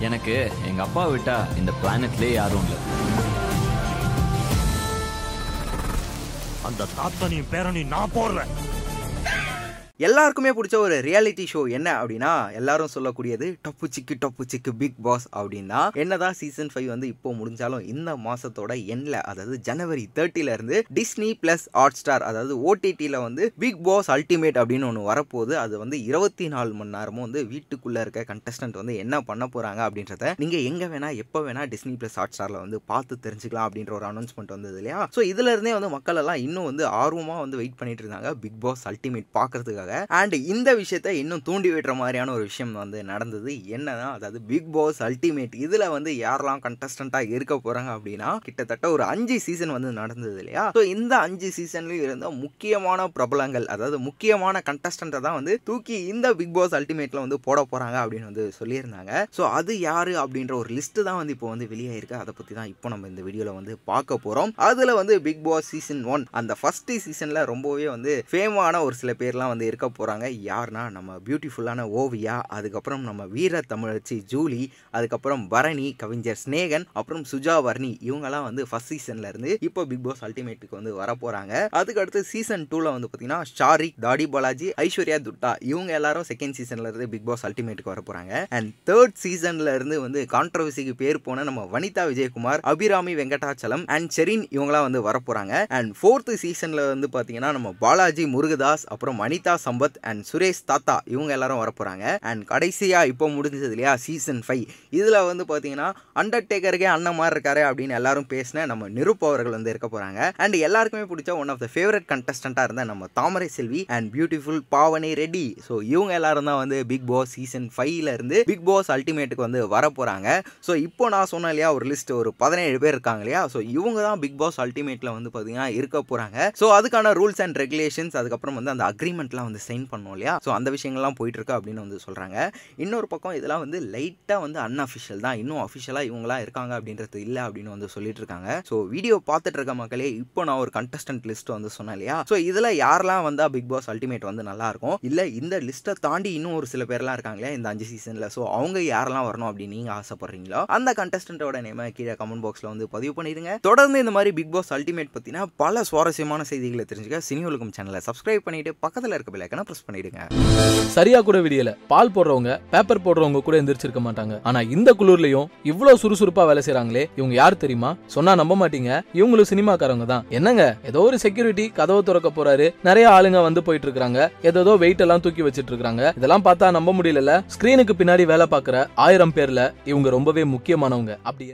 எனக்கு எங்க அப்பா விட்டா இந்த பிளானட்லயே யாரும் இல்லை. அந்த தாத்தனையும் பேரனையும் நான் போடுறேன். எல்லாருக்குமே பிடிச்ச ஒரு ரியாலிட்டி ஷோ என்ன அப்படின்னா எல்லாரும் சொல்லக்கூடியது டப்பு சிக்கு டப்பு சிக்கு பிக் பாஸ் அப்படின்னா என்னதான் சீசன் ஃபைவ் வந்து இப்போ முடிஞ்சாலும் இந்த மாசத்தோட எண்ணில் அதாவது ஜனவரி தேர்ட்டில இருந்து டிஸ்னி பிளஸ் ஹாட் ஸ்டார் அதாவது ஓடிடியில் வந்து பிக் பாஸ் அல்டிமேட் அப்படின்னு ஒன்று வரப்போகுது. அது வந்து இருபத்தி நாலு மணி நேரமும் வந்து வீட்டுக்குள்ளே இருக்க கண்டஸ்டன்ட் வந்து என்ன பண்ண போகிறாங்க அப்படின்றத நீங்கள் எங்கே வேணா எப்போ வேணா டிஸ்னி பிளஸ் ஹாட் ஸ்டாரில் வந்து பார்த்து தெரிஞ்சுக்கலாம் அப்படின்ற ஒரு அனௌன்ஸ்மெண்ட் வந்தது இல்லையா? ஸோ இதுல இருந்தே வந்து மக்கள் எல்லாம் இன்னும் வந்து ஆர்வமாக வந்து வெயிட் பண்ணிட்டு இருந்தாங்க. பிக் பாஸ் அல்டிமேட் பார்க்கறதுக்காக. அண்ட் இந்த விஷயத்தை இன்னும் தூண்டி விடுற மாதிரியான ஒரு விஷயம் வந்து நடந்தது. என்னன்னா அதாவது பிக் பாஸ் அல்டிமேட் இதில் வந்து யாரெல்லாம் கண்டஸ்டண்ட்டாக இருக்க போகிறாங்க அப்படின்னா கிட்டத்தட்ட ஒரு அஞ்சு சீசன் வந்து நடந்தது இல்லையா? ஸோ இந்த அஞ்சு சீசன்லையும் இருந்த முக்கியமான பிரபலங்கள் அதாவது முக்கியமான கண்டஸ்டண்ட்டை தான் வந்து தூக்கி இந்த பிக் பாஸ் அல்டிமேட்டில் வந்து போட போகிறாங்க அப்படின்னு வந்து சொல்லியிருந்தாங்க. ஸோ அது யார் அப்படின்ற ஒரு லிஸ்ட்டு தான் வந்து இப்போ வந்து வெளியாயிருக்கு. அதை பற்றி தான் இப்போ நம்ம இந்த வீடியோவில் வந்து பார்க்க போகிறோம் அதில் வந்து பிக் பாஸ் சீசன் ஒன் அந்த ஃபஸ்ட்டு சீசனில் ரொம்பவே வந்து ஃபேமான ஒரு சில பேர்லாம் வந்து இருக்கு போகிறாங்க யாருன்னா நம்ம பியூட்டிஃபுல்லான ஓவியா அதுக்கப்புறம் நம்ம வீர தமிழச்சி ஜூலி அதுக்கப்புறம் பரணி கவிஞர் ஸ்நேகன் அப்புறம் சுஜா வர்ணி இவங்கெல்லாம் வந்து ஃபர்ஸ்ட் சீசன்ல இருந்து இப்போ பிக் பாஸ் அல்டிமேட்டுக்கு வந்து வர போகிறாங்க அதுக்கு அடுத்து சீசன் டூவில் வந்து பார்த்தீங்கன்னா ஷாரிக் தாடி பாலாஜி ஐஸ்வர்யா துட்டா இவங்க எல்லாரும் செகண்ட் சீசன்ல இருந்து பிக் பாஸ் அல்டிமேட்டுக்கு வர போகிறாங்க அண்ட் தேர்ட் சீசன்ல இருந்து வந்து கான்ட்ரவர்சிக்கு பேர் போன நம்ம வனிதா விஜயகுமார் அபிராமி வெங்கடாச்சலம் அண்ட் செரின் இவங்களாம் வந்து வர போகிறாங்க அண்ட் ஃபோர்த்து சீசனில் வந்து பார்த்தீங்கன்னா நம்ம பாலாஜி முருகதாஸ் அப்புறம் அனிதா சம்பத் அண்ட் சுரேஷ் தாத்தா இவங்க எல்லாரும் வரப்போகிறாங்க அண்ட் கடைசியாக இப்போ முடிஞ்சது இல்லையா சீசன் ஃபைவ் இதில் வந்து பார்த்தீங்கன்னா அண்டர்டேக்கருக்கே அண்ணன் மாதிரி இருக்காரு அப்படின்னு எல்லாரும் பேசின நம்ம நிருப் அவர்கள் வந்து இருக்க போகிறாங்க அண்ட் எல்லாருக்குமே பிடிச்ச ஒன் ஆஃப் த ஃபேவரட் கண்டஸ்டண்ட்டாக இருந்த நம்ம தாமரை செல்வி அண்ட் பியூட்டிஃபுல் பாவனை ரெட்டி. ஸோ இவங்க எல்லாரும் தான் வந்து பிக் பாஸ் சீசன் ஃபைவ்ல இருந்து பிக் பாஸ் அல்டிமேட்டுக்கு வந்து வர போகிறாங்க ஸோ இப்போ நான் சொன்னேன் இல்லையா ஒரு லிஸ்ட் ஒரு பதினேழு பேர் இருக்காங்க இல்லையா? ஸோ இவங்க தான் பிக் பாஸ் அல்டிமேட்டில் வந்து பார்த்தீங்கன்னா இருக்க போகிறாங்க ஸோ அதுக்கான ரூல்ஸ் அண்ட் ரெகுலேஷன்ஸ் அதுக்கப்புறம் வந்து அந்த அக்ரிமெண்ட்லாம் வந்து சைன் பண்ணோம் இல்லையா? ஸோ அந்த விஷயங்கள்லாம் போயிட்டு இருக்கு அப்படின்னு வந்து சொல்கிறாங்க இன்னொரு பக்கம் இதெல்லாம் வந்து லைட்டாக வந்து அன்அஃபிஷியல் தான். இன்னும் அஃபிஷியலாக இவங்களாம் இருக்காங்க அப்படின்றது இல்லை அப்படின்னு வந்து சொல்லிட்டு இருக்காங்க. ஸோ வீடியோ பார்த்துட்டு இருக்க மக்களே இப்போ நான் ஒரு கண்டஸ்டன்ட் லிஸ்ட் வந்து சொன்னேன் இல்லையா? ஸோ இதில் யாரெல்லாம் வந்தால் பிக் பாஸ் அல்டிமேட் வந்து நல்லா இருக்கும்? இல்லை இந்த லிஸ்ட்டை தாண்டி இன்னும் ஒரு சில பேர்லாம் இருக்காங்க இல்லையா இந்த அஞ்சு சீசனில் ஸோ அவங்க யாரெல்லாம் வரணும் அப்படின்னு நீங்கள் ஆசைப்படுறீங்களோ அந்த கண்டஸ்டன்ட்டோட நேமை கீழே கமெண்ட் பாக்ஸில் வந்து பதிவு பண்ணிடுங்க. தொடர்ந்து இந்த மாதிரி பிக் பாஸ் அல்டிமேட் பற்றினா பல சுவாரஸ்யமான செய்திகளை தெரிஞ்சுக்க சினி உலகம் சேனலை சப்ஸ்கிரைப் பண்ணிட்டு பக்கத்தில் இருக்க பெல்லைக்கனை ப்ரெஸ் பண்ணிடுங்க. சரியா கூட விடியல. பால் போடுறவங்க பேப்பர் போடுறவங்க கூட எந்திரிச்சிருக்க மாட்டாங்க. ஆனா இந்த குளிர்லயும் இவ்வளவு சுறுசுறுப்பா வேலை செய்யறாங்களே இவங்க யார் தெரியுமா? சொன்னா நம்ப மாட்டீங்க. இவங்களும் சினிமாக்காரங்க தான். என்னங்க? ஏதோ ஒரு செக்யூரிட்டி கதவை திறக்க போறாரு. நிறைய ஆளுங்க வந்து போயிட்டு இருக்காங்க ஏதோ வெயிட் எல்லாம் தூக்கி வச்சிட்டு இருக்காங்க இதெல்லாம் பார்த்தா நம்ப முடியல ஸ்கிரீனுக்கு பின்னாடி வேலை பாக்குற ஆயிரம் பேர்ல இவங்க ரொம்பவே முக்கியமானவங்க. அப்படி